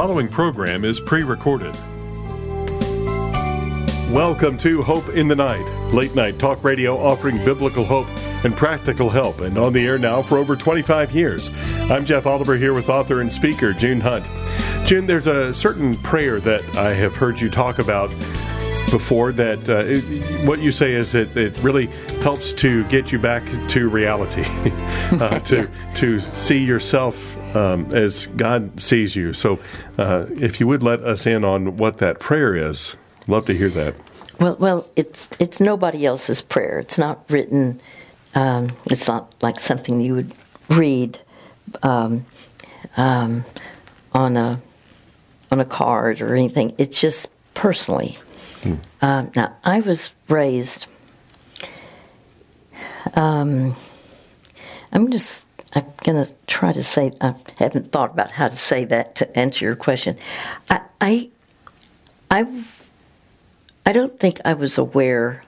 following program is pre recorded. Welcome to Hope in the Night, late night talk radio offering biblical hope and practical help, and on the air now for over 25 years. I'm Jeff Oliver here with author and speaker June Hunt. June, there's a certain prayer that I have heard you talk about before that uh, it, what you say is that it really helps to get you back to reality, uh, to to see yourself um, as God sees you. So, uh, if you would let us in on what that prayer is, love to hear that. Well, well, it's it's nobody else's prayer. It's not written. Um, it's not like something you would read um, um, on a on a card or anything. It's just personally. Hmm. Um, now, I was raised. Um, I'm just. I'm going to try to say. I haven't thought about how to say that to answer your question. I. I. I, I don't think I was aware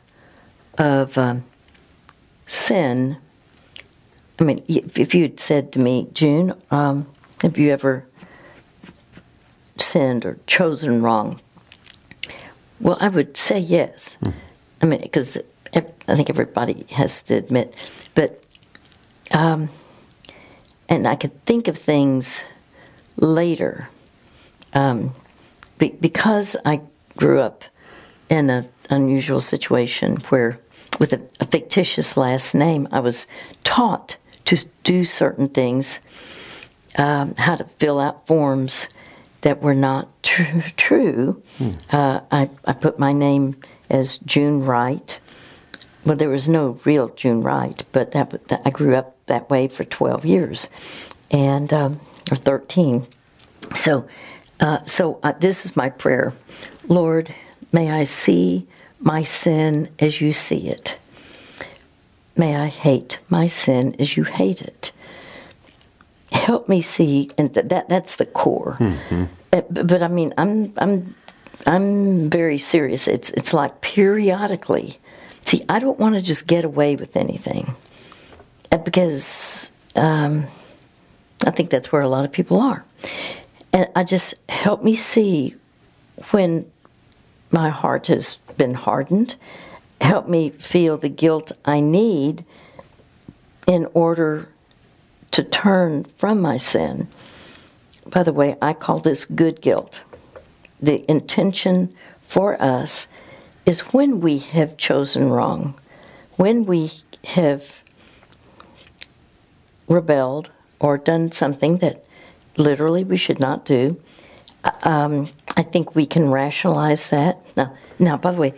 of um, sin. I mean, if you had said to me, June, um, have you ever sinned or chosen wrong? Well, I would say yes. Hmm. I mean, because I think everybody has to admit, but um, and I could think of things later um, be, because I grew up in an unusual situation where, with a, a fictitious last name, I was taught to do certain things, um, how to fill out forms that were not tr- true. Hmm. Uh, I, I put my name as June Wright. Well, there was no real June Wright, but that, that I grew up that way for 12 years, and um, or 13. So, uh, so uh, this is my prayer, Lord. May I see my sin as you see it. May I hate my sin as you hate it help me see, and th- that that's the core. Mm-hmm. Uh, but, but, I mean, I'm I'm I'm very serious. It's it's like periodically. See, I don't want to just get away with anything, uh, because um, I think that's where a lot of people are, and I just help me see when my heart has been hardened. Help me feel the guilt I need in order to turn from my sin. By the way, I call this good guilt. The intention for us is when we have chosen wrong, when we have rebelled or done something that literally we should not do. Um, I think we can rationalize that. Now, now, by the way,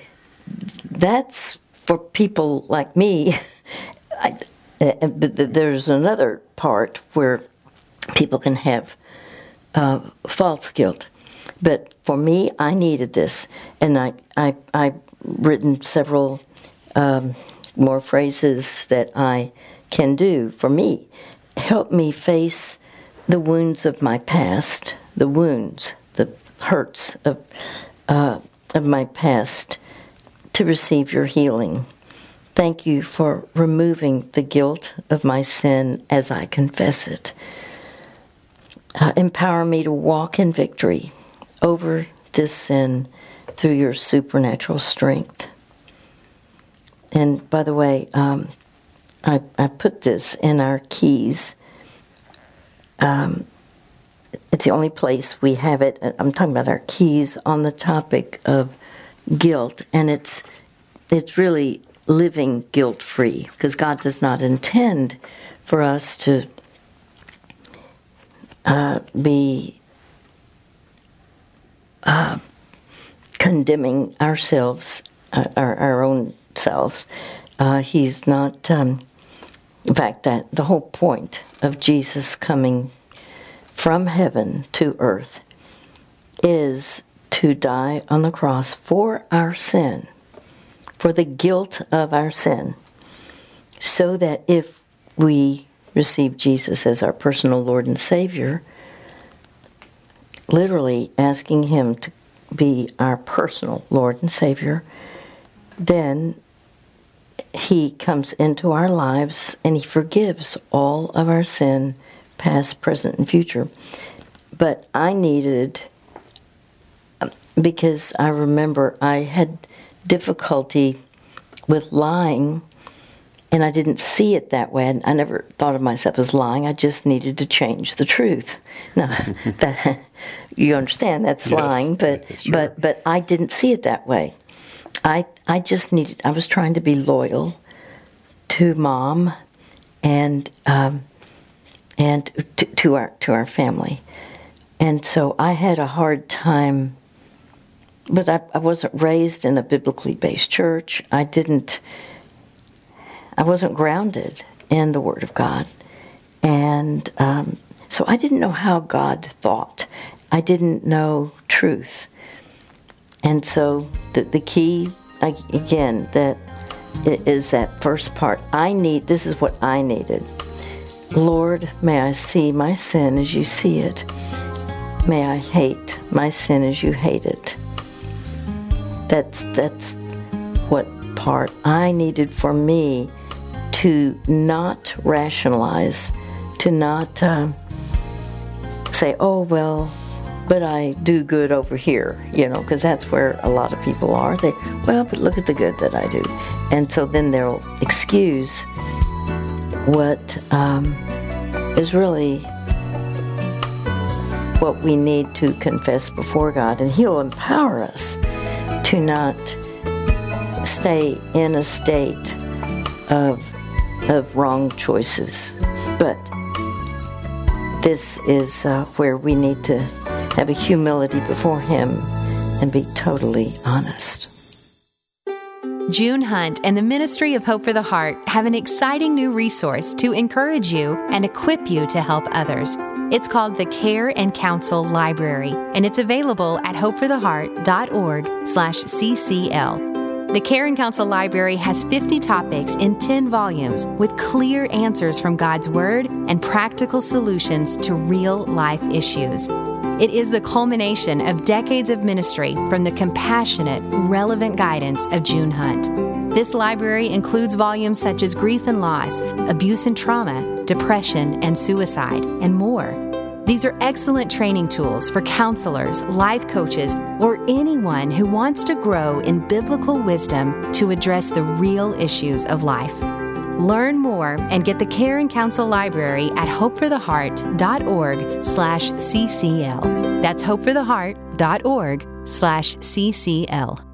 that's for people like me. I, uh, but there's another part where people can have uh, false guilt. But for me, I needed this, and I, I, I've written several um, more phrases that I can do for me. Help me face the wounds of my past, the wounds, the hurts of, uh, of my past, to receive your healing. Thank you for removing the guilt of my sin as I confess it. Uh, empower me to walk in victory over this sin through your supernatural strength. And by the way, um, I, I, put this in our keys. Um, it's the only place we have it. I'm talking about our keys on the topic of guilt, and it's it's really living guilt free because God does not intend for us to uh, be uh, condemning ourselves, uh, our, our, own selves. Uh, he's not, um, in fact, that the whole point of Jesus coming from heaven to earth is to die on the cross for our sin for the guilt of our sin, so that if we receive Jesus as our personal Lord and Savior, literally asking Him to be our personal Lord and Savior, then He comes into our lives and He forgives all of our sin, past, present, and future. but I needed um, because I remember I had difficulty with lying and I didn't see it that way. I never thought of myself as lying. I just needed to change the truth. Now, that, you understand that's Yes, lying, but sure. but but I didn't see it that way. I I just needed. I was trying to be loyal to mom and um, and to, to our to our family, and so I had a hard time. But I, I wasn't raised in a biblically based church. I didn't. I wasn't grounded in the Word of God, and um, so I didn't know how God thought. I didn't know truth, and so the the key again that is that first part. I need. This is what I needed. Lord, may I see my sin as you see it. May I hate my sin as you hate it. That's that's what part I needed for me to not rationalize, to not um, say, "Oh well, but I do good over here," you know, because that's where a lot of people are. They, well, but look at the good that I do, and so then they'll excuse what um, is really what we need to confess before God, and He'll empower us to not stay in a state of of wrong choices. But this is uh, where we need to have a humility before Him and be totally honest. June Hunt and the Ministry of Hope for the Heart have an exciting new resource to encourage you and equip you to help others. It's called the Care and Counsel Library, and it's available at hopefortheheart.org/ccl. The Care and Counsel Library has 50 topics in 10 volumes with clear answers from God's Word and practical solutions to real life issues. It is the culmination of decades of ministry from the compassionate, relevant guidance of June Hunt. This library includes volumes such as Grief and Loss, Abuse and Trauma, Depression and Suicide, and more. These are excellent training tools for counselors, life coaches, or anyone who wants to grow in biblical wisdom to address the real issues of life. Learn more and get the Care and Counsel Library at hopefortheheart.org slash ccl. That's hopefortheheart.org slash ccl.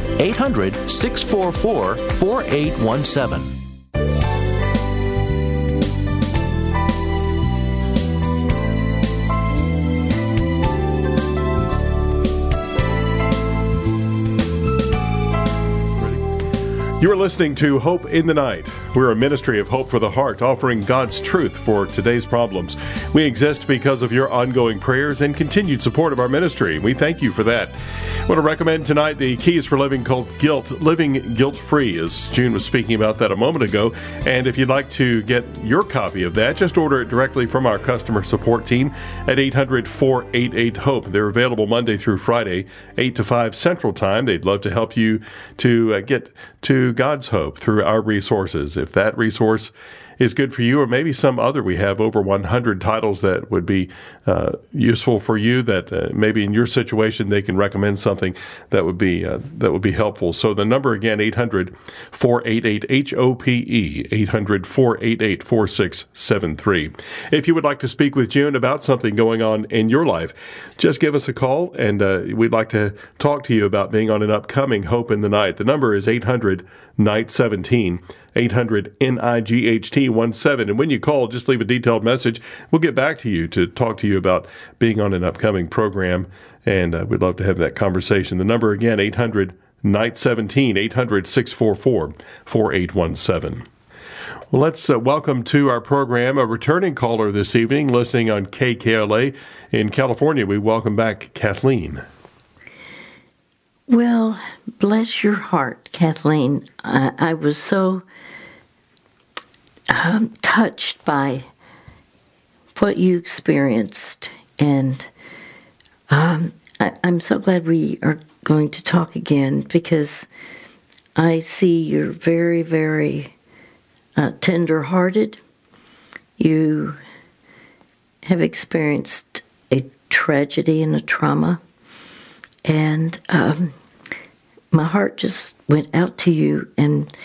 800 644 4817. You are listening to Hope in the Night. We're a ministry of hope for the heart, offering God's truth for today's problems. We exist because of your ongoing prayers and continued support of our ministry. We thank you for that. Want to recommend tonight the Keys for Living called Guilt, Living Guilt Free, as June was speaking about that a moment ago. And if you'd like to get your copy of that, just order it directly from our customer support team at 800 488 HOPE. They're available Monday through Friday, 8 to 5 Central Time. They'd love to help you to uh, get to God's hope through our resources. If that resource is good for you, or maybe some other. We have over 100 titles that would be uh, useful for you. That uh, maybe in your situation they can recommend something that would be uh, that would be helpful. So the number again 800 488 HOPE 800 488 4673. If you would like to speak with June about something going on in your life, just give us a call and uh, we'd like to talk to you about being on an upcoming Hope in the Night. The number is 800 Night 17, 800 NIGHT 17. And when you call, just leave a detailed message. We'll get back to you to talk to you about being on an upcoming program. And uh, we'd love to have that conversation. The number again, 800 Night 17, 800 644 4817. Well, let's uh, welcome to our program a returning caller this evening, listening on KKLA in California. We welcome back Kathleen. Well, bless your heart, Kathleen. I, I was so um, touched by what you experienced, and um, I, I'm so glad we are going to talk again because I see you're very, very uh, tender hearted. You have experienced a tragedy and a trauma. And um, my heart just went out to you, and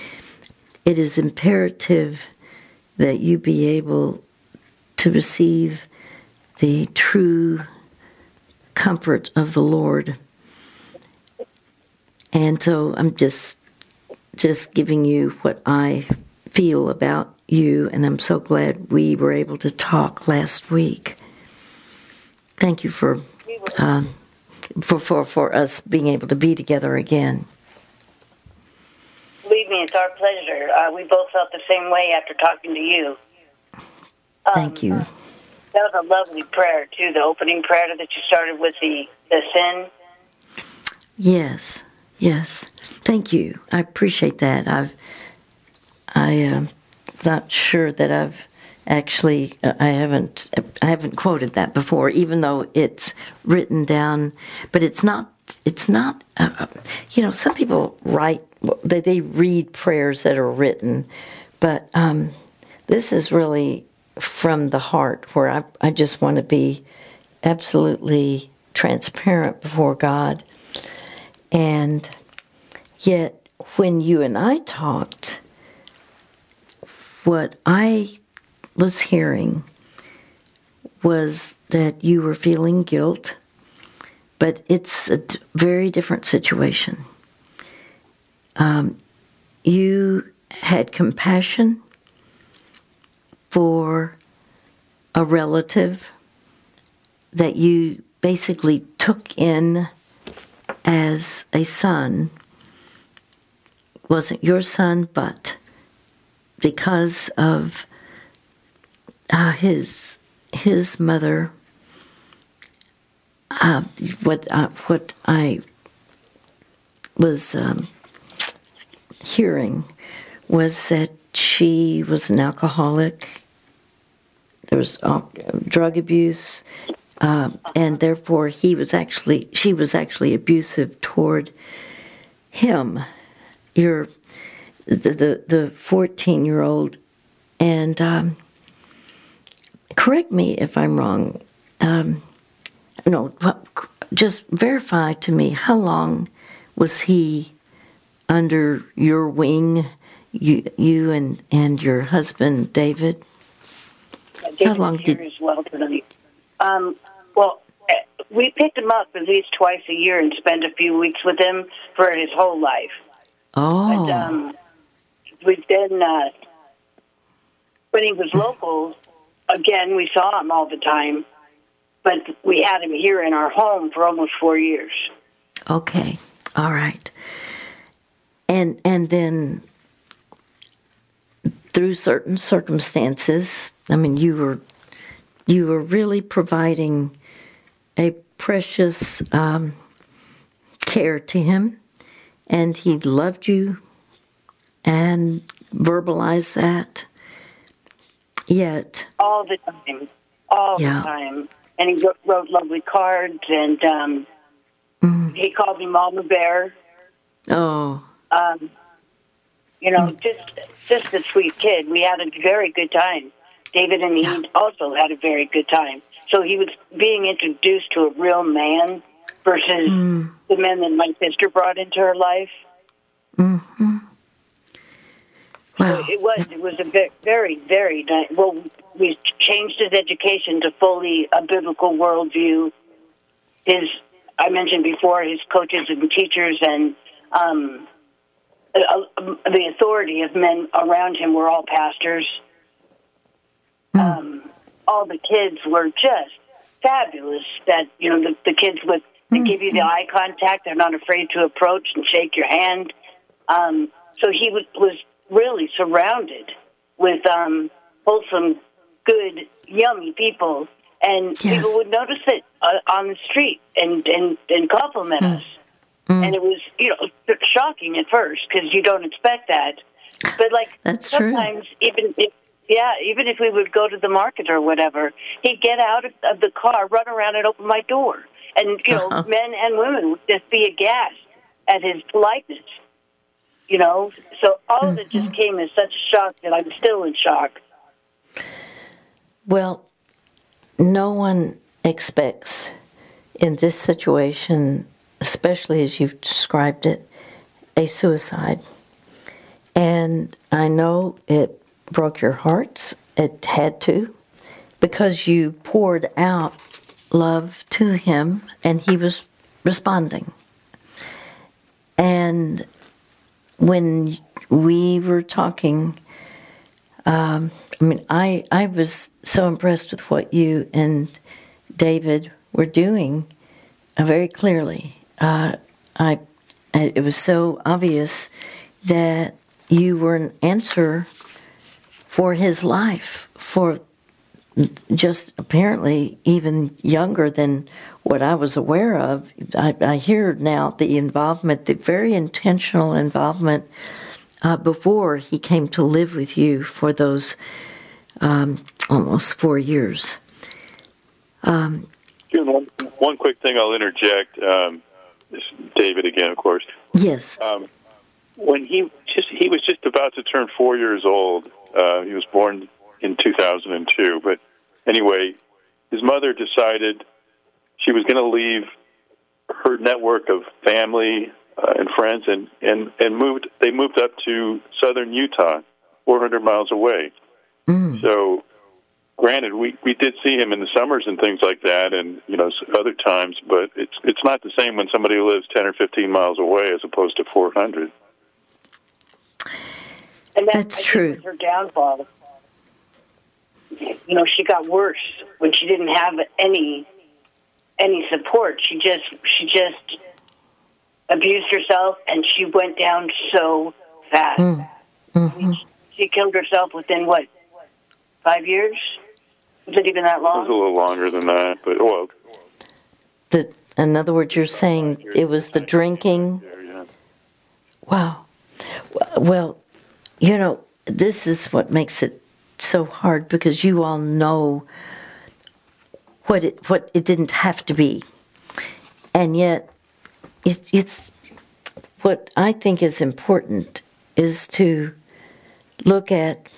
it is imperative that you be able to receive the true comfort of the Lord. And so I'm just just giving you what I feel about you, and I'm so glad we were able to talk last week. Thank you for uh, for, for for us being able to be together again. Believe me, it's our pleasure. Uh, we both felt the same way after talking to you. Um, Thank you. That was a lovely prayer too. The opening prayer that you started with the the sin. Yes, yes. Thank you. I appreciate that. I've I am not sure that I've actually uh, I haven't I haven't quoted that before, even though it's written down. But it's not it's not uh, you know some people write they they read prayers that are written, but um, this is really from the heart where I I just want to be absolutely transparent before God, and yet when you and I talked what I was hearing was that you were feeling guilt, but it's a very different situation. Um, you had compassion for a relative that you basically took in as a son. Wasn't your son, but because of uh, his his mother. Uh, what uh, what I was um, hearing was that she was an alcoholic. There was uh, drug abuse, uh, and therefore he was actually she was actually abusive toward him. Your the the, 14 year old, and um, correct me if I'm wrong. Um, no, just verify to me how long was he under your wing, you you and and your husband David. David how long did? Well tonight. Um, well, we picked him up at least twice a year and spent a few weeks with him for his whole life. Oh. And, um, we then, uh, when he was local, again, we saw him all the time, but we had him here in our home for almost four years. Okay, all right, and and then through certain circumstances, I mean, you were you were really providing a precious um, care to him, and he loved you and verbalized that. Yet, all the time, all yeah. the time, and he wrote, wrote lovely cards, and um, mm. he called me Mama Bear. Oh, um, You know, just just a sweet kid. We had a very good time. David and he also had a very good time. So he was being introduced to a real man versus the men that my sister brought into her life. Wow. It was it was a ve- very very nice. Well, we changed his education to fully a biblical worldview. His I mentioned before his coaches and teachers and um, the authority of men around him were all pastors. Um, all the kids were just fabulous. That you know the, the kids with they give you the eye contact. They're not afraid to approach and shake your hand. Um, so he was, was really surrounded with um, wholesome, good, yummy people, and Yes. people would notice it uh, on the street and and and compliment us. And it was you know shocking at first because you don't expect that, but like That's true. sometimes even if yeah even if we would go to the market or whatever, he'd get out of, of the car, run around and open my door, and you know Uh-huh. men and women would just be aghast at his politeness. You know, so all of it Mm-hmm. just came as such a shock that I'm still in shock. Well, no one expects in this situation, especially as you've described it, a suicide. And I know it broke your hearts. It had to, because you poured out love to him and he was responding. And when we were talking, um, I mean, I, I was so impressed with what you and David were doing uh, very clearly. Uh, I, it was so obvious that you were an answer for his life, for just apparently even younger than what I was aware of. I, I hear now the involvement, the very intentional involvement uh, before he came to live with you for those um, almost four years. June, one, one quick thing I'll interject. Um, this David again, of course. Yes. Um, when he just he was just about to turn four years old. Uh, he was born in 2002. But anyway, his mother decided she was going to leave her network of family uh, and friends and, and, and moved. They moved up to southern Utah, 400 miles away. So, granted, we we did see him in the summers and things like that, and you know s- other times, but it's it's not the same when somebody lives 10 or 15 miles away as opposed to 400. And that, That's I true. her downfall. You know, she got worse when she didn't have any any support. She just she just abused herself, and she went down so fast. Hmm. Mm-hmm. She killed herself within what five years? Was it even that long? It was a little longer than that, but well, The, in other words, you're saying it was the drinking. there, yeah. Wow. Well, you know, this is what makes it so hard because you all know what it what it didn't have to be, and yet it's, it's what I think is important is to look at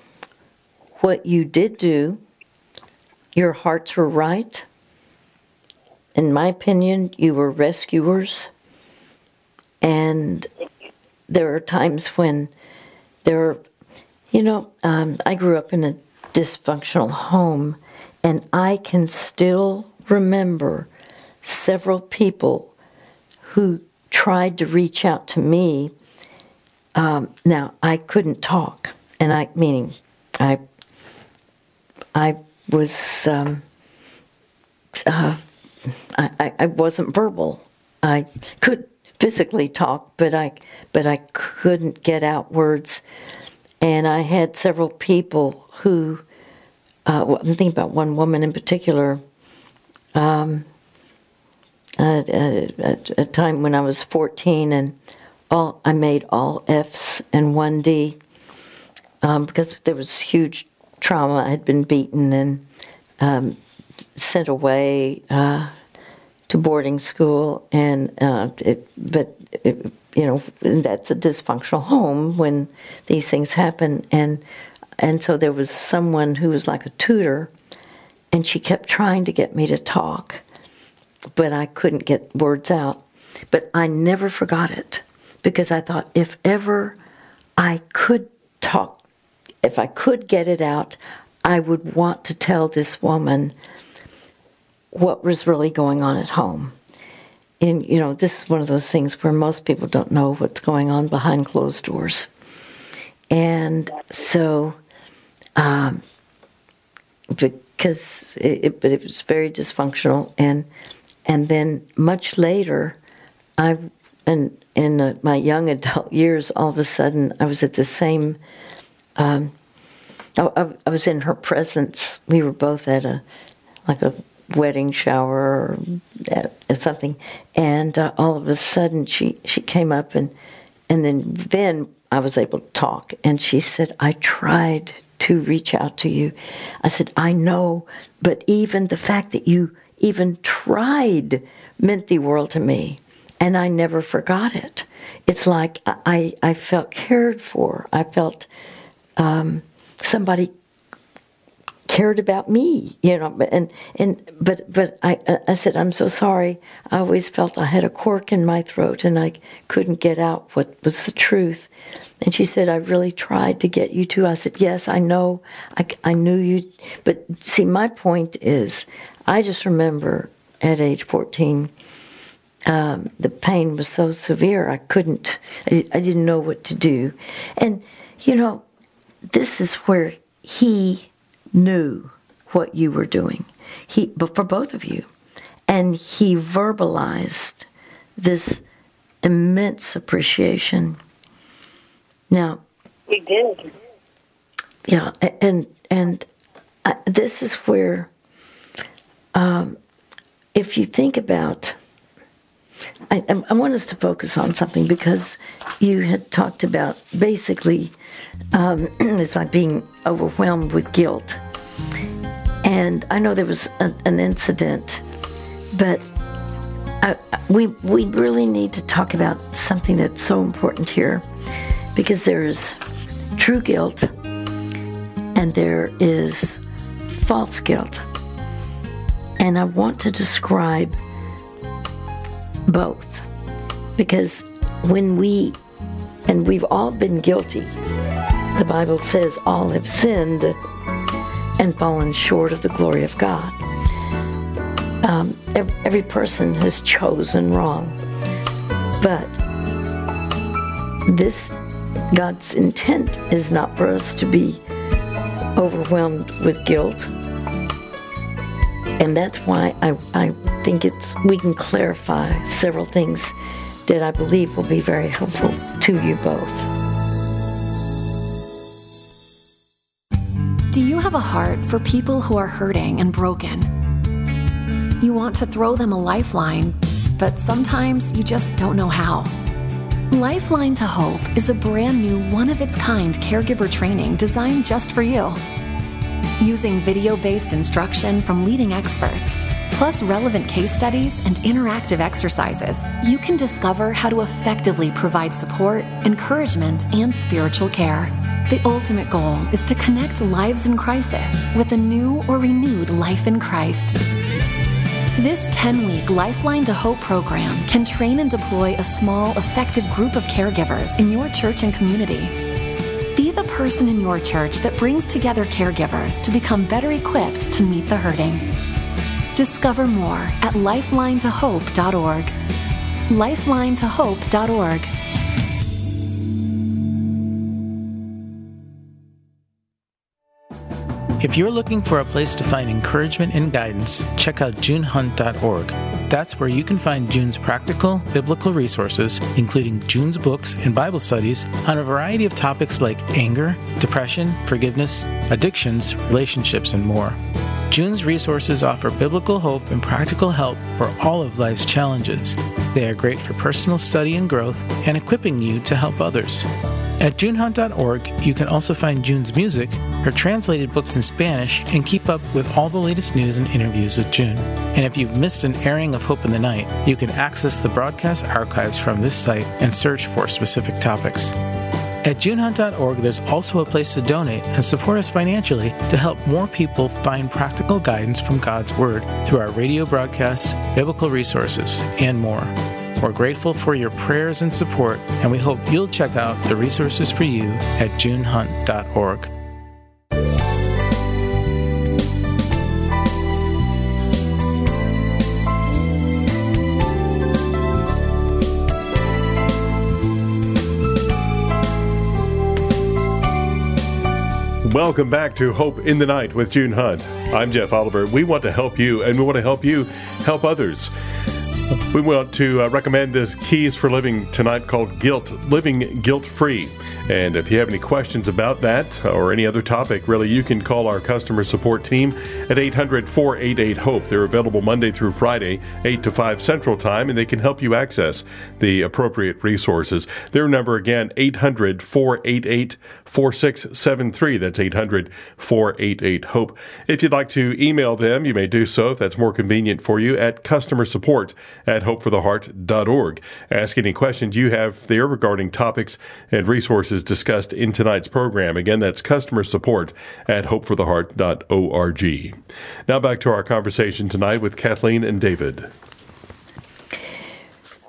what you did do. Your hearts were right. In my opinion, you were rescuers. And there are times when there are, you know, um, I grew up in a dysfunctional home, and I can still remember several people who tried to reach out to me. Um, now, I couldn't talk, and I, meaning, I, I was, um, uh, I, I, wasn't verbal. I could physically talk, but I, but I couldn't get out words. And I had several people who, uh, I'm thinking about one woman in particular. Um, at, a time when I was 14, and all I made all Fs and one D um, because there was huge trauma. I had been beaten and um, sent away uh, to boarding school, and uh, it, but you know, that's a dysfunctional home when these things happen. And and so there was someone who was like a tutor, and she kept trying to get me to talk, but I couldn't get words out. But I never forgot it because I thought if ever I could talk, if I could get it out, I would want to tell this woman what was really going on at home. And, you know, this is one of those things where most people don't know what's going on behind closed doors. And so um, because it, it was very dysfunctional, and and then much later, I and in uh, my young adult years, all of a sudden, I was at the same. Um, I, I, was in her presence. We were both at a like a wedding shower or something, and uh, all of a sudden, she she came up and and then then I was able to talk, and she said, "I tried to reach out to you. I said, I know, but even the fact that you even tried meant the world to me. And I never forgot it. It's like I, I felt cared for. I felt um, somebody cared about me, you know. And and but but I I said I'm so sorry. I always felt I had a cork in my throat and I couldn't get out what was the truth. And she said, I really tried to get you to. I said, Yes, I know. I, I knew you. But see, my point is, I just remember at age 14, um, the pain was so severe, I couldn't, I, I didn't know what to do. And, you know, this is where he knew what you were doing. He, but for both of you. And he verbalized this immense appreciation now, we did. Yeah, and and uh, this is where, um, if you think about, I, I, want us to focus on something because you had talked about basically, um, it's like being overwhelmed with guilt, and I know there was a, an incident, but. I, we we really need to talk about something that's so important here because there's true guilt and there is false guilt. And I want to describe both because when we, and we've all been guilty, the Bible says all have sinned and fallen short of the glory of God. Um, every, person has chosen wrong. But this God's intent is not for us to be overwhelmed with guilt. And that's why I, I think it's we can clarify several things that I believe will be very helpful to you both. Have a heart for people who are hurting and broken? You want to throw them a lifeline, but sometimes you just don't know how. Lifeline to Hope is a brand new, one of its kind caregiver training designed just for you. Using video based instruction from leading experts, plus relevant case studies and interactive exercises, you can discover how to effectively provide support, encouragement, and spiritual care. The ultimate goal is to connect lives in crisis with a new or renewed life in Christ. This 10 week Lifeline to Hope program can train and deploy a small, effective group of caregivers in your church and community. Be the person in your church that brings together caregivers to become better equipped to meet the hurting. Discover more at lifelinetohope.org. Lifelinetohope.org. If you're looking for a place to find encouragement and guidance, check out junehunt.org. That's where you can find June's practical biblical resources, including June's books and Bible studies on a variety of topics like anger, depression, forgiveness, addictions, relationships, and more. June's resources offer biblical hope and practical help for all of life's challenges. They are great for personal study and growth and equipping you to help others. At junehunt.org, you can also find June's music, her translated books in Spanish, and keep up with all the latest news and interviews with June. And if you've missed an airing of Hope in the Night, you can access the broadcast archives from this site and search for specific topics. At junehunt.org, there's also a place to donate and support us financially to help more people find practical guidance from God's Word through our radio broadcasts, biblical resources, and more. We're grateful for your prayers and support, and we hope you'll check out the resources for you at junehunt.org. Welcome back to Hope in the Night with June Hunt. I'm Jeff Oliver. We want to help you, and we want to help you help others. We want to uh, recommend this Keys for Living tonight called Guilt, Living Guilt Free. And if you have any questions about that or any other topic, really, you can call our customer support team at 800 488 HOPE. They're available Monday through Friday, 8 to 5 Central Time, and they can help you access the appropriate resources. Their number again, 800 488 4673. That's 800 488 HOPE. If you'd like to email them, you may do so if that's more convenient for you at customer support at hopefortheheart.org. Ask any questions you have there regarding topics and resources discussed in tonight's program. Again, that's customer support at hopefortheheart.org. Now back to our conversation tonight with Kathleen and David.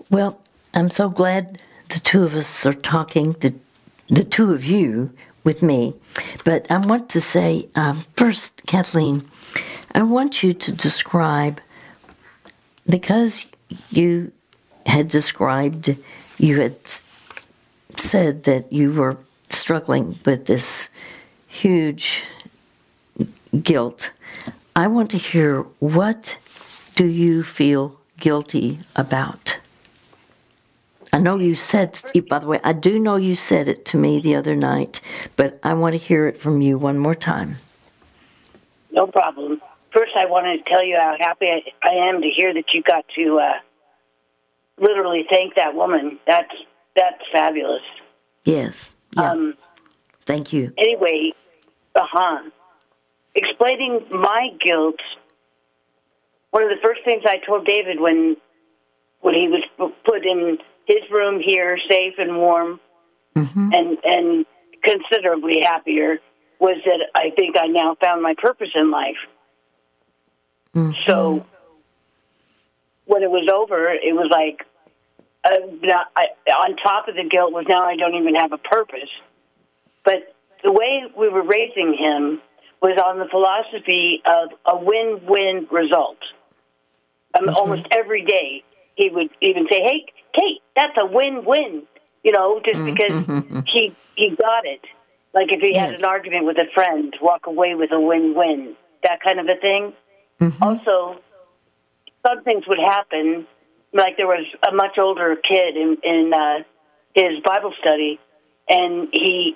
Well, I'm so glad the two of us are talking, the, the two of you with me. But I want to say um, first, Kathleen, I want you to describe, because you had described, you had said that you were struggling with this huge guilt. I want to hear what do you feel guilty about? I know you said, by the way, I do know you said it to me the other night, but I want to hear it from you one more time. No problem. First, I want to tell you how happy I, I am to hear that you got to uh, literally thank that woman. That's that's fabulous. Yes. Yeah. Um, Thank you. anyway, uh huh. Explaining my guilt. One of the first things I told David when when he was put in his room here, safe and warm, hmm and and considerably happier, was that I think I now found my purpose in life. Hmm So when it was over, it was like uh, now, I, on top of the guilt was now I don't even have a purpose. But the way we were raising him was on the philosophy of a win-win result. Um, Almost every day he would even say, "Hey, Kate, that's a win-win," you know, just because he he got it. Like if he had an argument with a friend, walk away with a win-win, that kind of a thing. Mm-hmm. Also, some things would happen. Like there was a much older kid in in uh, his Bible study, and he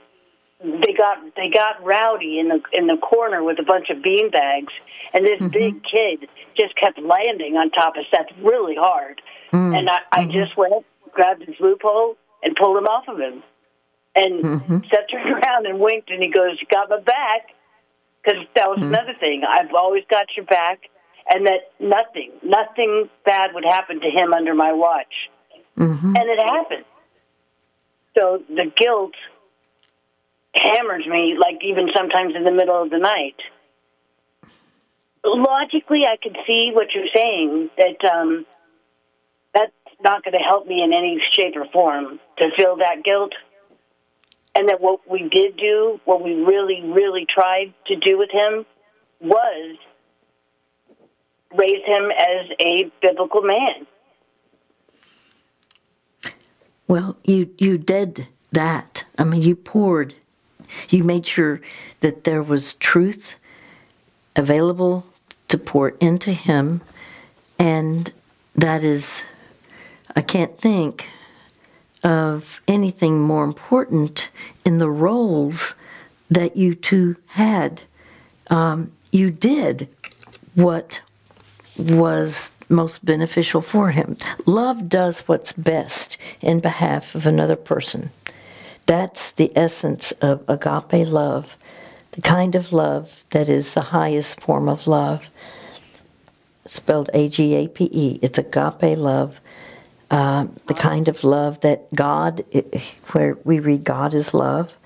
they got they got rowdy in the in the corner with a bunch of bean bags, and this mm-hmm. big kid just kept landing on top of stuff really hard. Mm-hmm. And I, I just went, grabbed his loophole, and pulled him off of him. And Seth turned around and winked, and he goes, got my back." Because that was another thing. I've always got your back, and that nothing, nothing bad would happen to him under my watch. And it happened. So the guilt hammers me, like even sometimes in the middle of the night. Logically, I could see what you're saying that um, that's not going to help me in any shape or form to feel that guilt. And that what we did do, what we really, really tried to do with him, was raise him as a biblical man. Well, you you did that. I mean, you poured. You made sure that there was truth available to pour into him, and that is, I can't think of anything more important in the roles that you two had. Um, you did what was most beneficial for him. Love does what's best in behalf of another person. That's the essence of agape love, the kind of love that is the highest form of love. Spelled A G A P E. It's agape love, uh, the kind of love that God, where we read God is love.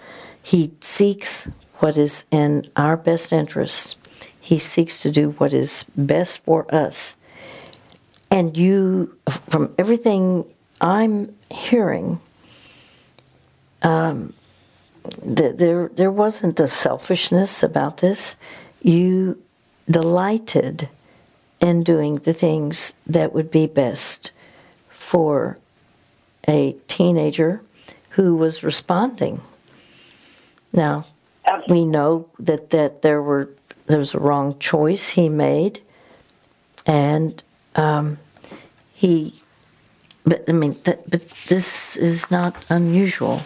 He seeks what is in our best interest. He seeks to do what is best for us. And you, from everything I'm hearing, um, there there wasn't a selfishness about this. You delighted in doing the things that would be best for a teenager who was responding. Now, we know that, that there were there was a wrong choice he made, and um, he. But I mean, that, but this is not unusual,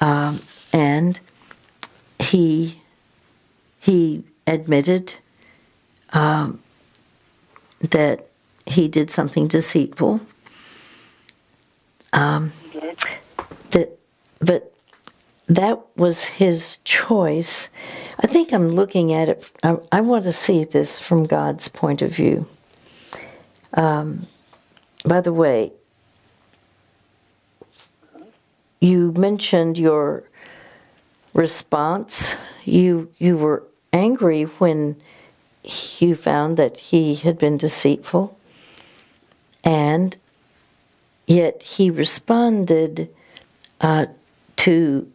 um, and he he admitted um, that he did something deceitful. Um, but that was his choice. I think I'm looking at it, I, I want to see this from God's point of view. Um, by the way, you mentioned your response. You you were angry when you found that he had been deceitful, and yet he responded uh, to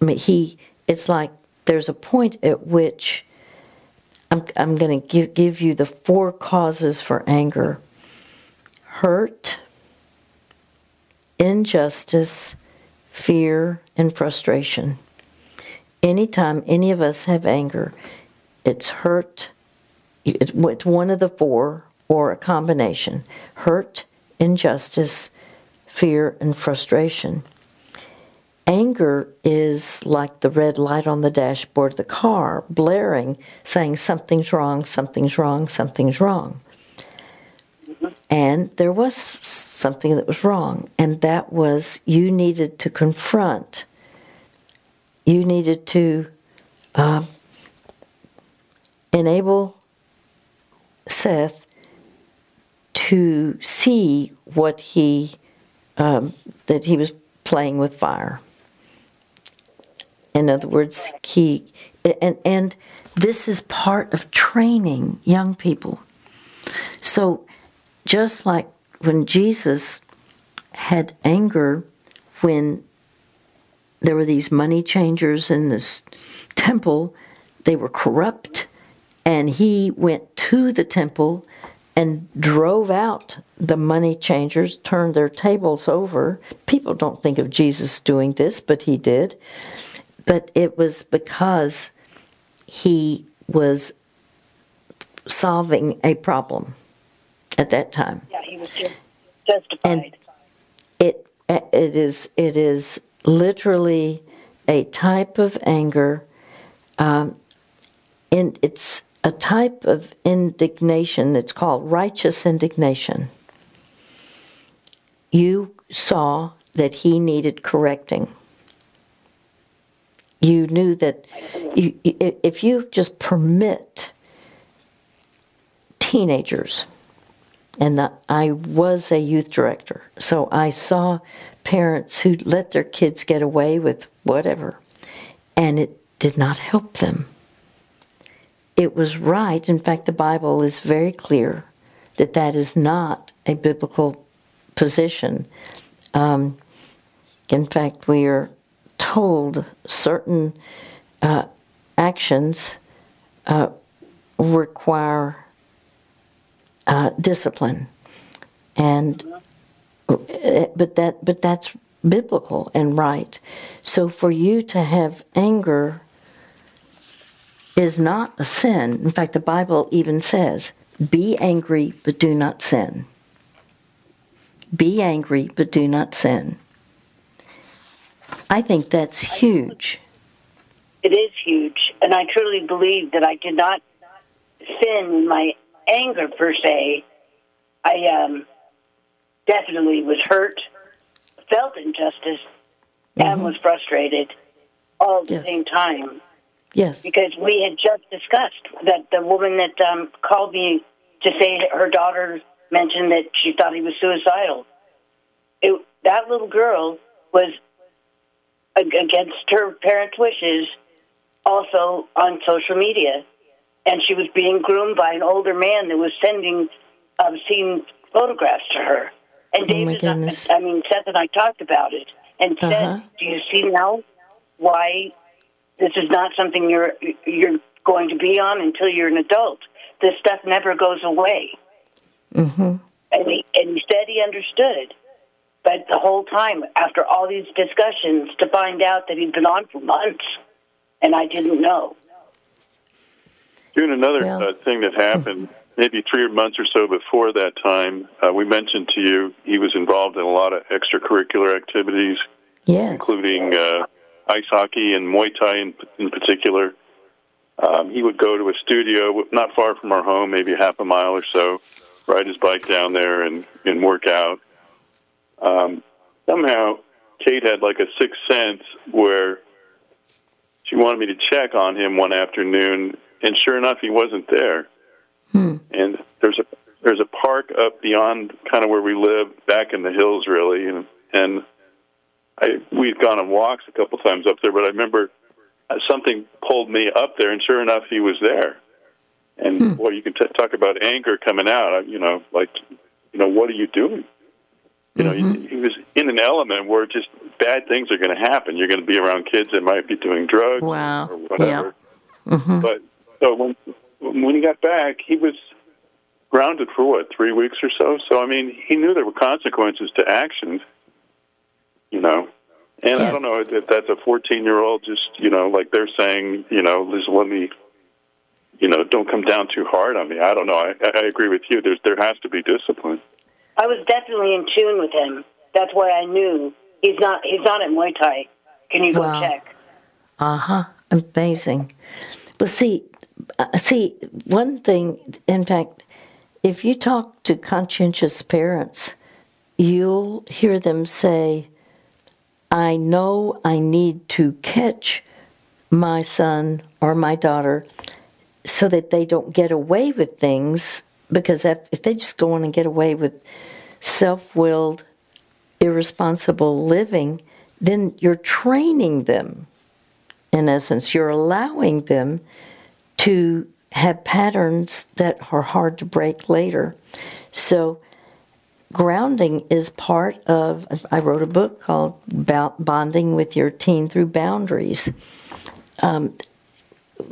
I mean, he. It's like there's a point at which I'm, I'm going to give, give you the four causes for anger hurt, injustice, fear, and frustration. Anytime any of us have anger, it's hurt, it's one of the four or a combination hurt, injustice, fear, and frustration. Anger is like the red light on the dashboard of the car, blaring, saying something's wrong, something's wrong, something's wrong. And there was something that was wrong, and that was you needed to confront, you needed to uh, enable Seth to see what he, um, that he was playing with fire in other words, he and and this is part of training young people. So just like when Jesus had anger when there were these money changers in this temple, they were corrupt, and he went to the temple and drove out the money changers, turned their tables over. People don't think of Jesus doing this, but he did. But it was because he was solving a problem at that time. Yeah, he was justified. And it it is it is literally a type of anger. Um, and it's a type of indignation that's called righteous indignation. You saw that he needed correcting you knew that you, if you just permit teenagers, and I was a youth director, so I saw parents who let their kids get away with whatever, and it did not help them. It was right. In fact, the Bible is very clear that that is not a biblical position. Um, in fact, we are told certain uh, actions uh, require uh, discipline, and uh, but that but that's biblical and right. So for you to have anger is not a sin. In fact, the Bible even says, "Be angry, but do not sin." Be angry, but do not sin. I think that's huge. It is huge, and I truly believe that I did not sin in my anger per se. I um, definitely was hurt, felt injustice, and was frustrated all at the Yes. same time Yes. because we had just discussed that the woman that um, called me to say her daughter mentioned that she thought he was suicidal. It, that little girl was against her parents' wishes, also on social media, and she was being groomed by an older man that was sending obscene photographs to her. And Oh, David, I-. I mean, Seth and I talked about it and said, Uh-huh. "Do you see now why this is not something you're you're going to be on until you're an adult. This stuff never goes away. Mm-hmm. And he and he said he understood, but the whole time after all these discussions, to find out that he'd been on for months, and I didn't know. Doing another Yeah. uh, thing that happened maybe three months or so before that time, uh, we mentioned to you he was involved in a lot of extracurricular activities, Yes. including uh, ice hockey and Muay Thai in, in particular. Um, he would go to a studio not far from our home, maybe half a mile or so, ride his bike down there and, and work out. Um, somehow, Kate had like a sixth sense where she wanted me to check on him one afternoon, and sure enough, he wasn't there. And there's a there's a park up beyond kind of where we live, back in the hills, really, and and I we'd gone on walks a couple times up there, but I remember uh, something pulled me up there, and sure enough, he was there. And well, you can t- talk about anger coming out. uh, You know, like, you know, what are you doing? You know, he, he was in an element where just bad things are going to happen. You're going to be around kids that might be doing drugs Wow. or whatever. Mm-hmm. But so when when he got back, he was grounded for what three weeks or so. So I mean, he knew there were consequences to actions. You know, and I don't know if that's a 14 year old. Just you know, like they're saying, you know, just let me. You know, don't come down too hard on me. I don't know. I, I agree with you. There's there has to be discipline. I was definitely in tune with him. That's why I knew he's not he's not at Muay Thai. Can you go Wow. check? Uh huh. Amazing. But see, uh, see, one thing, in fact, if you talk to conscientious parents, you'll hear them say, I know I need to catch my son or my daughter so that they don't get away with things. Because if, they just go on and get away with self willed, irresponsible living, then you're training them in essence, you're allowing them to have patterns that are hard to break later. So, grounding is part of. I wrote a book called Bonding with Your Teen Through Boundaries. Um,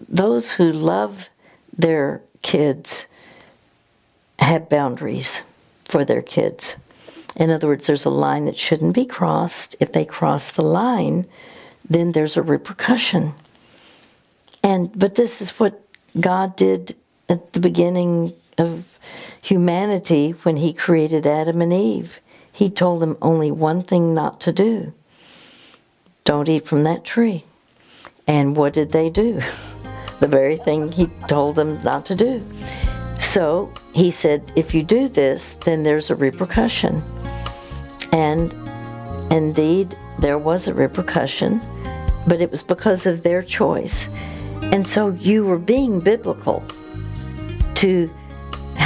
those who love their kids have boundaries for their kids. In other words, there's a line that shouldn't be crossed. If they cross the line, then there's a repercussion. And but this is what God did at the beginning of humanity when he created Adam and Eve. He told them only one thing not to do. Don't eat from that tree. And what did they do? The very thing he told them not to do. So he said, if you do this, then there's a repercussion. And indeed, there was a repercussion, but it was because of their choice. And so you were being biblical to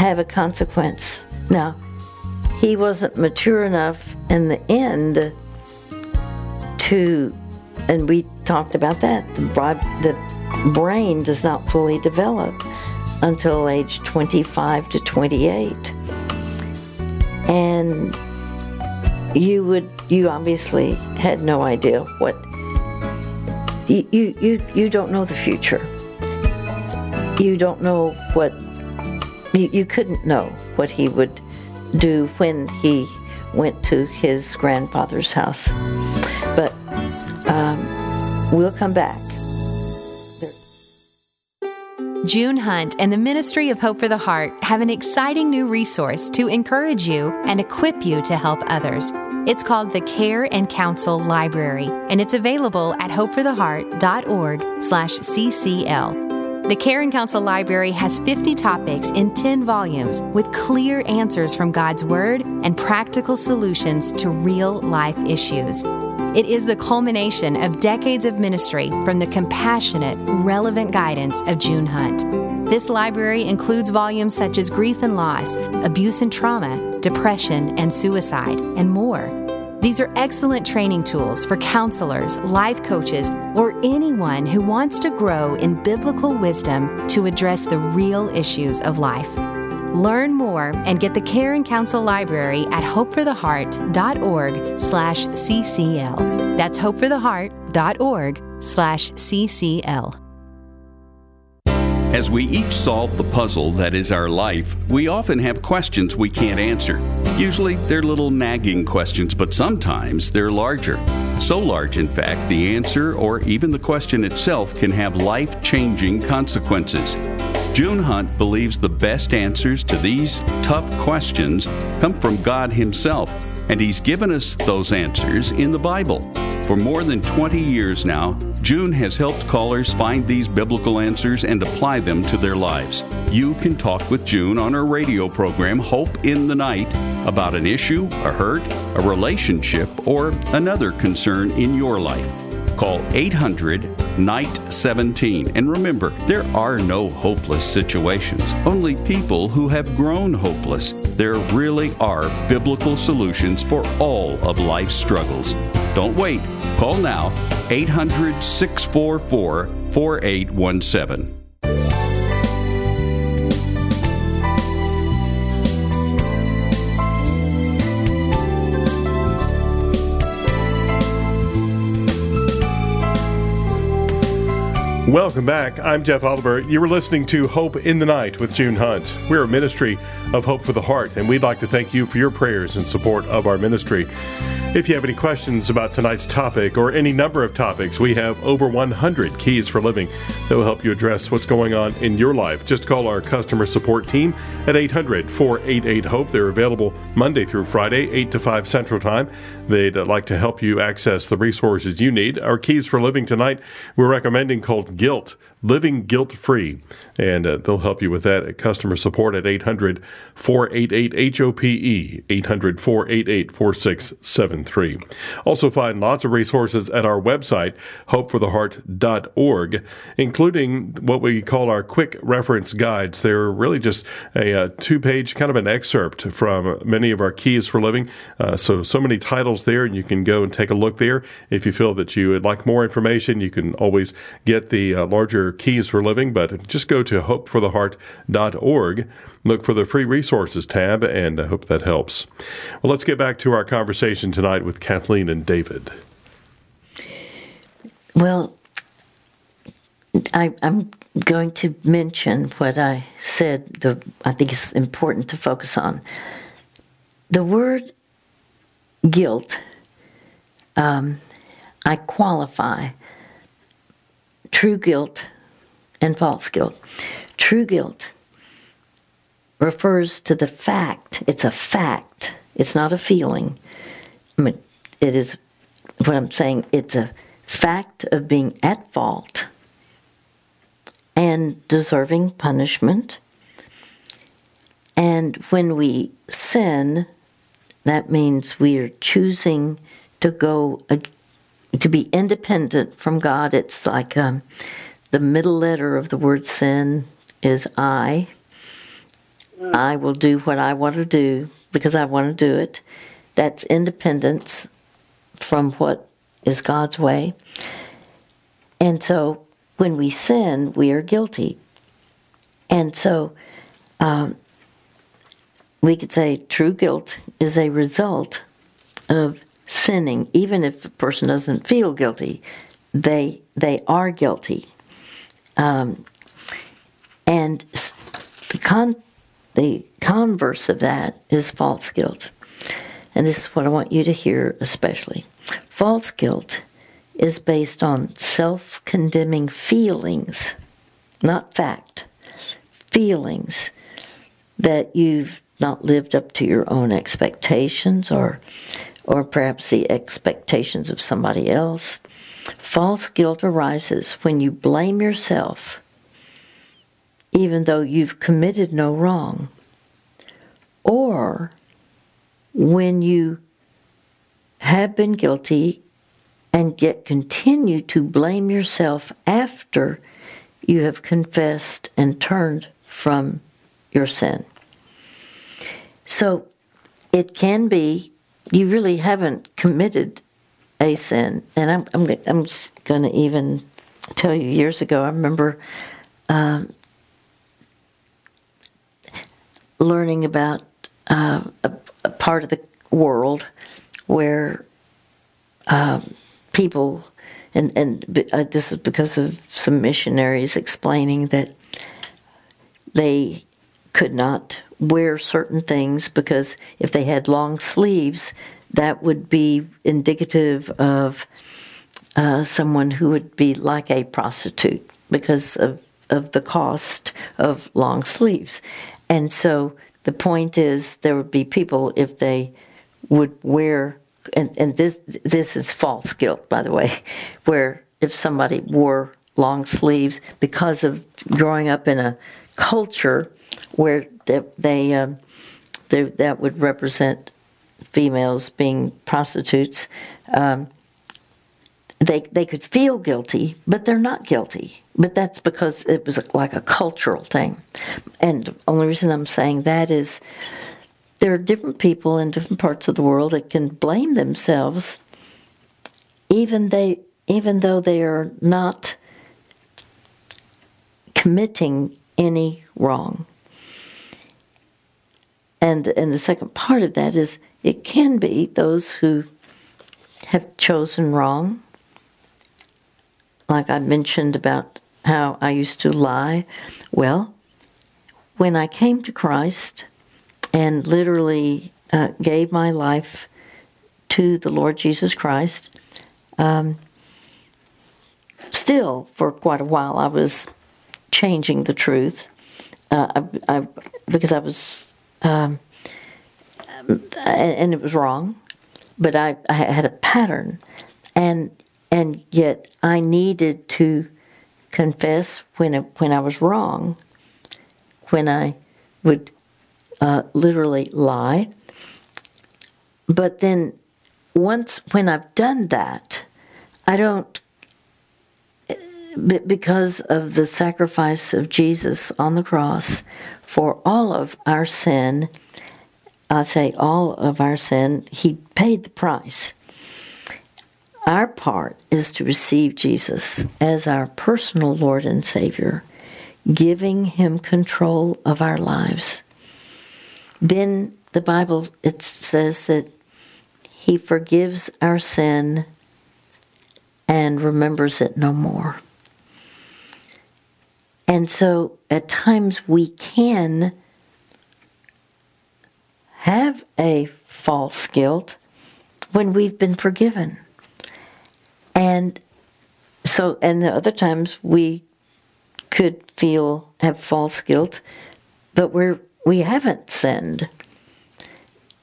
have a consequence. Now, he wasn't mature enough in the end to, and we talked about that, the, brain does not fully develop until age 25 to 28. And you would, you obviously had no idea what, you, you, you, you don't know the future. You don't know what, you, you couldn't know what he would do when he went to his grandfather's house. But um, we'll come back. June Hunt and the Ministry of Hope for the Heart have an exciting new resource to encourage you and equip you to help others. It's called the Care and Counsel Library, and it's available at hopefortheheart.org slash ccl. The Care and Counsel Library has 50 topics in 10 volumes with clear answers from God's Word and practical solutions to real life issues. It is the culmination of decades of ministry from the compassionate, relevant guidance of June Hunt. This library includes volumes such as Grief and Loss, Abuse and Trauma, Depression and Suicide, and more. These are excellent training tools for counselors, life coaches, or anyone who wants to grow in biblical wisdom to address the real issues of life. Learn more and get the Care and Counsel Library at hopefortheheart.org slash ccl. That's hopefortheheart.org slash ccl. As we each solve the puzzle that is our life, we often have questions we can't answer. Usually they're little nagging questions, but sometimes they're larger. So large, in fact, the answer or even the question itself can have life changing consequences. June Hunt believes the best answers to these tough questions come from God Himself, and He's given us those answers in the Bible. For more than 20 years now, June has helped callers find these biblical answers and apply them to their lives. You can talk with June on her radio program, Hope in the Night, about an issue, a hurt, a relationship, or another concern in your life. Call 800 Night 17. And remember, there are no hopeless situations, only people who have grown hopeless. There really are biblical solutions for all of life's struggles. Don't wait. Call now 800 644 4817. Welcome back. I'm Jeff Oliver. You were listening to Hope in the Night with June Hunt. We're a ministry of Hope for the Heart, and we'd like to thank you for your prayers and support of our ministry. If you have any questions about tonight's topic or any number of topics, we have over 100 keys for living that will help you address what's going on in your life. Just call our customer support team at 800 488 HOPE. They're available Monday through Friday, 8 to 5 Central Time. They'd like to help you access the resources you need. Our keys for living tonight, we're recommending called Guilt. Living Guilt Free. And uh, they'll help you with that at customer support at 800 488 HOPE, 800 488 4673. Also, find lots of resources at our website, hopefortheheart.org, including what we call our quick reference guides. They're really just a, uh, two page kind of an excerpt from many of our keys for living. Uh, so, so many titles there, and you can go and take a look there. If you feel that you would like more information, you can always get the uh, larger keys for living, but just go to hopefortheheart.org, look for the free resources tab, and I hope that helps. Well, let's get back to our conversation tonight with Kathleen and David. Well, I, am going to mention what I said. The I think it's important to focus on the word guilt. Um, I qualify true guilt and false guilt. True guilt refers to the fact, it's a fact, it's not a feeling. I mean, it is what I'm saying, it's a fact of being at fault and deserving punishment. And when we sin, that means we are choosing to go to be independent from God. It's like um, the middle letter of the word sin is I. I will do what I want to do because I want to do it. That's independence from what is God's way. And so when we sin, we are guilty. And so um, we could say true guilt is a result of sinning. Even if a person doesn't feel guilty, they, they are guilty. Um, and the, con- the converse of that is false guilt. And this is what I want you to hear especially. False guilt is based on self condemning feelings, not fact. Feelings that you've not lived up to your own expectations or or perhaps the expectations of somebody else. False guilt arises when you blame yourself, even though you've committed no wrong, or when you have been guilty and yet continue to blame yourself after you have confessed and turned from your sin. So it can be you really haven't committed a sin. And I'm, I'm, I'm going to even tell you years ago, I remember um, learning about uh, a, a, part of the world where um, people, and, and uh, this is because of some missionaries explaining that they could not wear certain things because if they had long sleeves, that would be indicative of uh, someone who would be like a prostitute because of, of the cost of long sleeves. And so the point is, there would be people if they would wear, and, and this this is false guilt, by the way, where if somebody wore long sleeves because of growing up in a culture where they, they, um, they that would represent females being prostitutes, um, they they could feel guilty, but they're not guilty. But that's because it was like a cultural thing. And the only reason I'm saying that is there are different people in different parts of the world that can blame themselves, even they even though they are not committing any wrong. And and the second part of that is it can be those who have chosen wrong. Like I mentioned about how I used to lie. Well, when I came to Christ and literally uh, gave my life to the Lord Jesus Christ, um, still for quite a while I was changing the truth uh, I, I, because I was um, and it was wrong, but I, I had a pattern, and and yet I needed to confess when it, when I was wrong, when I would uh, literally lie. But then once when I've done that, I don't because of the sacrifice of Jesus on the cross for all of our sin I say all of our sin, He paid the price. Our part is to receive Jesus as our personal Lord and Savior, giving Him control of our lives. Then the Bible it says that He forgives our sin and remembers it no more. And so at times we can have a false guilt when we've been forgiven. And so, and the other times we could feel, have false guilt, but we're, we haven't sinned.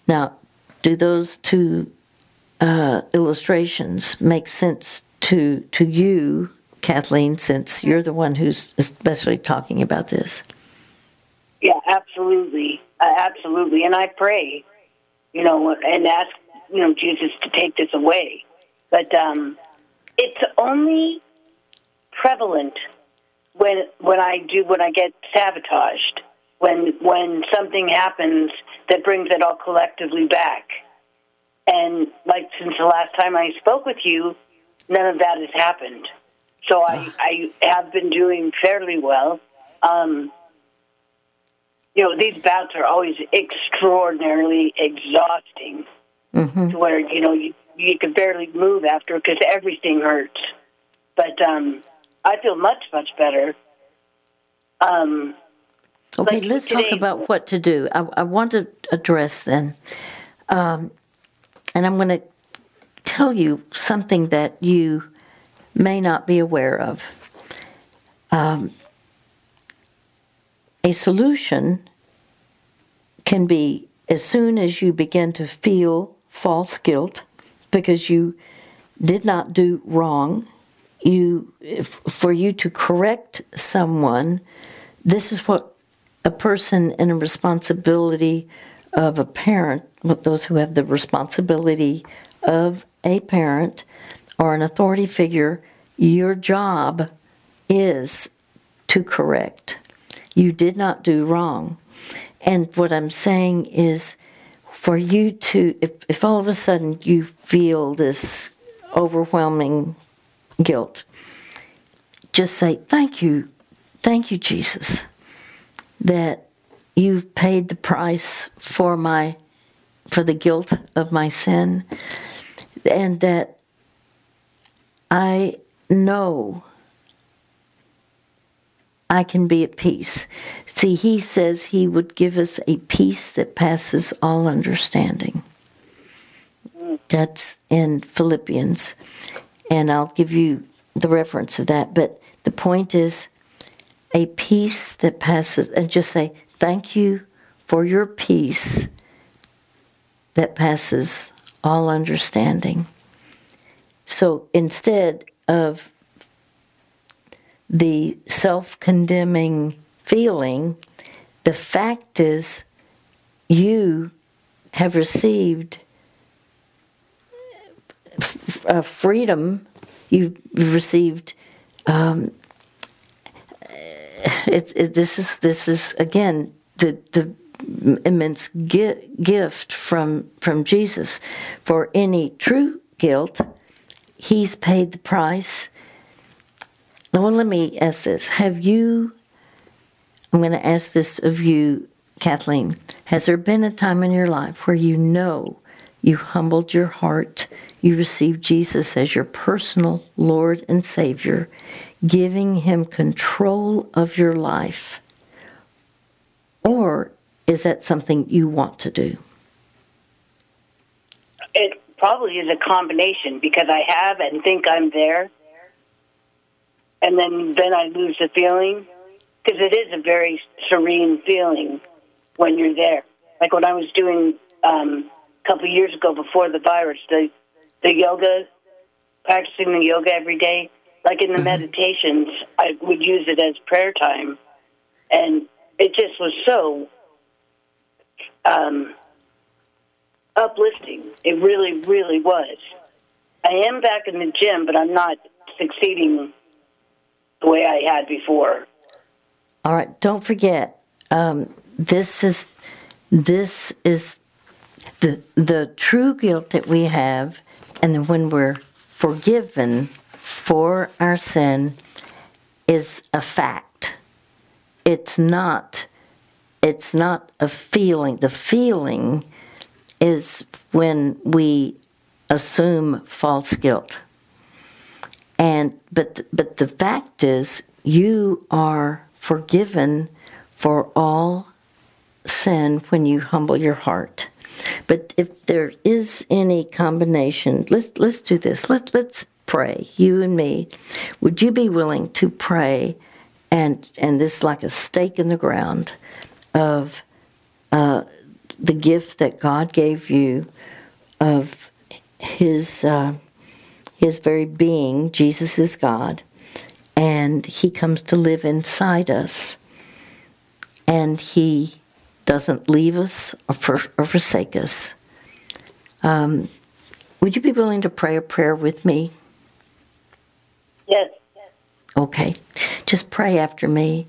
Now, do those two uh, illustrations make sense to, to you, Kathleen, since you're the one who's especially talking about this? Yeah, absolutely. Uh, absolutely. And I pray, you know, and ask, you know, Jesus to take this away. But um, it's only prevalent when when I do when I get sabotaged, when when something happens that brings it all collectively back. And like since the last time I spoke with you, none of that has happened. So I, I have been doing fairly well. Um, you know, these bouts are always extraordinarily exhausting mm-hmm. to where, you know, you, you can barely move after because everything hurts. But um, I feel much, much better. Um, okay, like let's today, talk about what to do. I, I want to address then. Um, and I'm going to tell you something that you may not be aware of. Um, a solution can be as soon as you begin to feel false guilt because you did not do wrong, you for you to correct someone, this is what a person in a responsibility of a parent, with those who have the responsibility of a parent, or an authority figure, your job is to correct. You did not do wrong. And what I'm saying is for you to, if, if all of a sudden you feel this overwhelming guilt, just say, Thank you, thank you, Jesus, that you've paid the price for my for the guilt of my sin and that I know I can be at peace. See, he says he would give us a peace that passes all understanding. That's in Philippians. And I'll give you the reference of that. But the point is a peace that passes, and just say, Thank you for your peace that passes all understanding. So instead of the self condemning feeling, the fact is you have received uh, freedom, you've received. Um, it, it, this is this is again the the immense gi- gift from from Jesus for any true guilt. He's paid the price. Well, let me ask this: Have you? I'm going to ask this of you, Kathleen. Has there been a time in your life where you know you humbled your heart, you received Jesus as your personal Lord and Savior, giving Him control of your life? Or is that something you want to do? It probably is a combination because I have and think I'm there, and then then I lose the feeling because it is a very serene feeling when you're there. Like when I was doing um, a couple of years ago before the virus, the the yoga, practicing the yoga every day. Like in the mm-hmm. meditations, I would use it as prayer time, and it just was so um, uplifting. It really, really was. I am back in the gym, but I'm not succeeding the way I had before. All right, don't forget. Um, this is this is the the true guilt that we have, and when we're forgiven for our sin, is a fact. It's not it's not a feeling. The feeling is when we assume false guilt. And but but the fact is you are forgiven for all sin when you humble your heart. But if there is any combination, let's let's do this. Let let's pray, you and me. Would you be willing to pray and and this is like a stake in the ground of uh, the gift that God gave you of His uh, His very being. Jesus is God, and He comes to live inside us, and He doesn't leave us or, for, or forsake us. Um, would you be willing to pray a prayer with me? Yes. Okay. Just pray after me.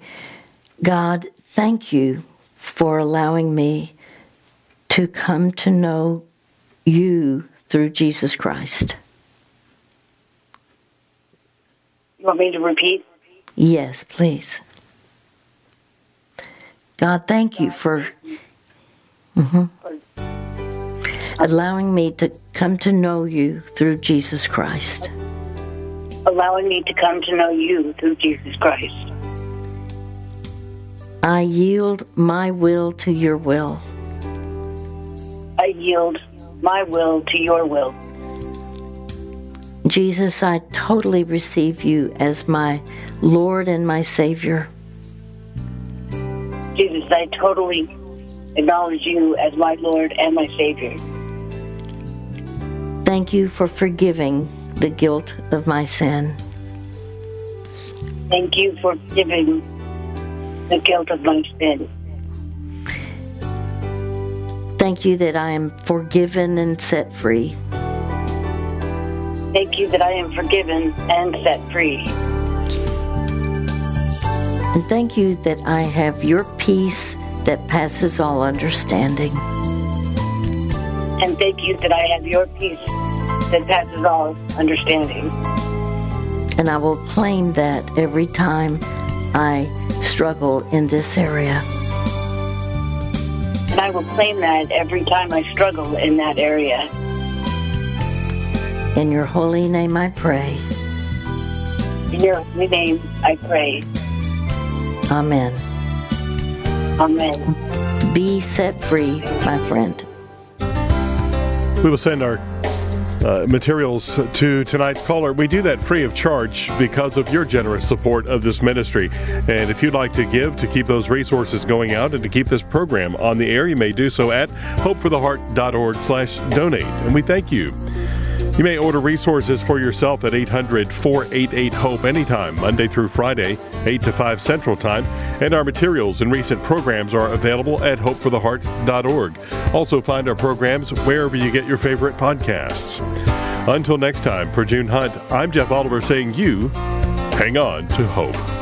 God, thank you for allowing me to come to know you through Jesus Christ. You want me to repeat? Yes, please. God, thank you for mm-hmm, allowing me to come to know you through Jesus Christ. Allowing me to come to know you through Jesus Christ. I yield my will to your will. I yield my will to your will. Jesus, I totally receive you as my Lord and my Savior. Jesus, I totally acknowledge you as my Lord and my Savior. Thank you for forgiving the guilt of my sin. Thank you for forgiving the guilt of my sin. Thank you that I am forgiven and set free. Thank you that I am forgiven and set free. And thank you that I have your peace that passes all understanding. And thank you that I have your peace that passes all understanding. And I will claim that every time I struggle in this area. And I will claim that every time I struggle in that area. In your holy name I pray. In your holy name I pray. Amen. Amen. Be set free, my friend. We will send our uh, materials to tonight's caller. We do that free of charge because of your generous support of this ministry. And if you'd like to give to keep those resources going out and to keep this program on the air, you may do so at hopefortheheart.org slash donate. And we thank you. You may order resources for yourself at 800 488 HOPE anytime, Monday through Friday, 8 to 5 Central Time. And our materials and recent programs are available at hopefortheheart.org. Also, find our programs wherever you get your favorite podcasts. Until next time, for June Hunt, I'm Jeff Oliver saying you hang on to hope.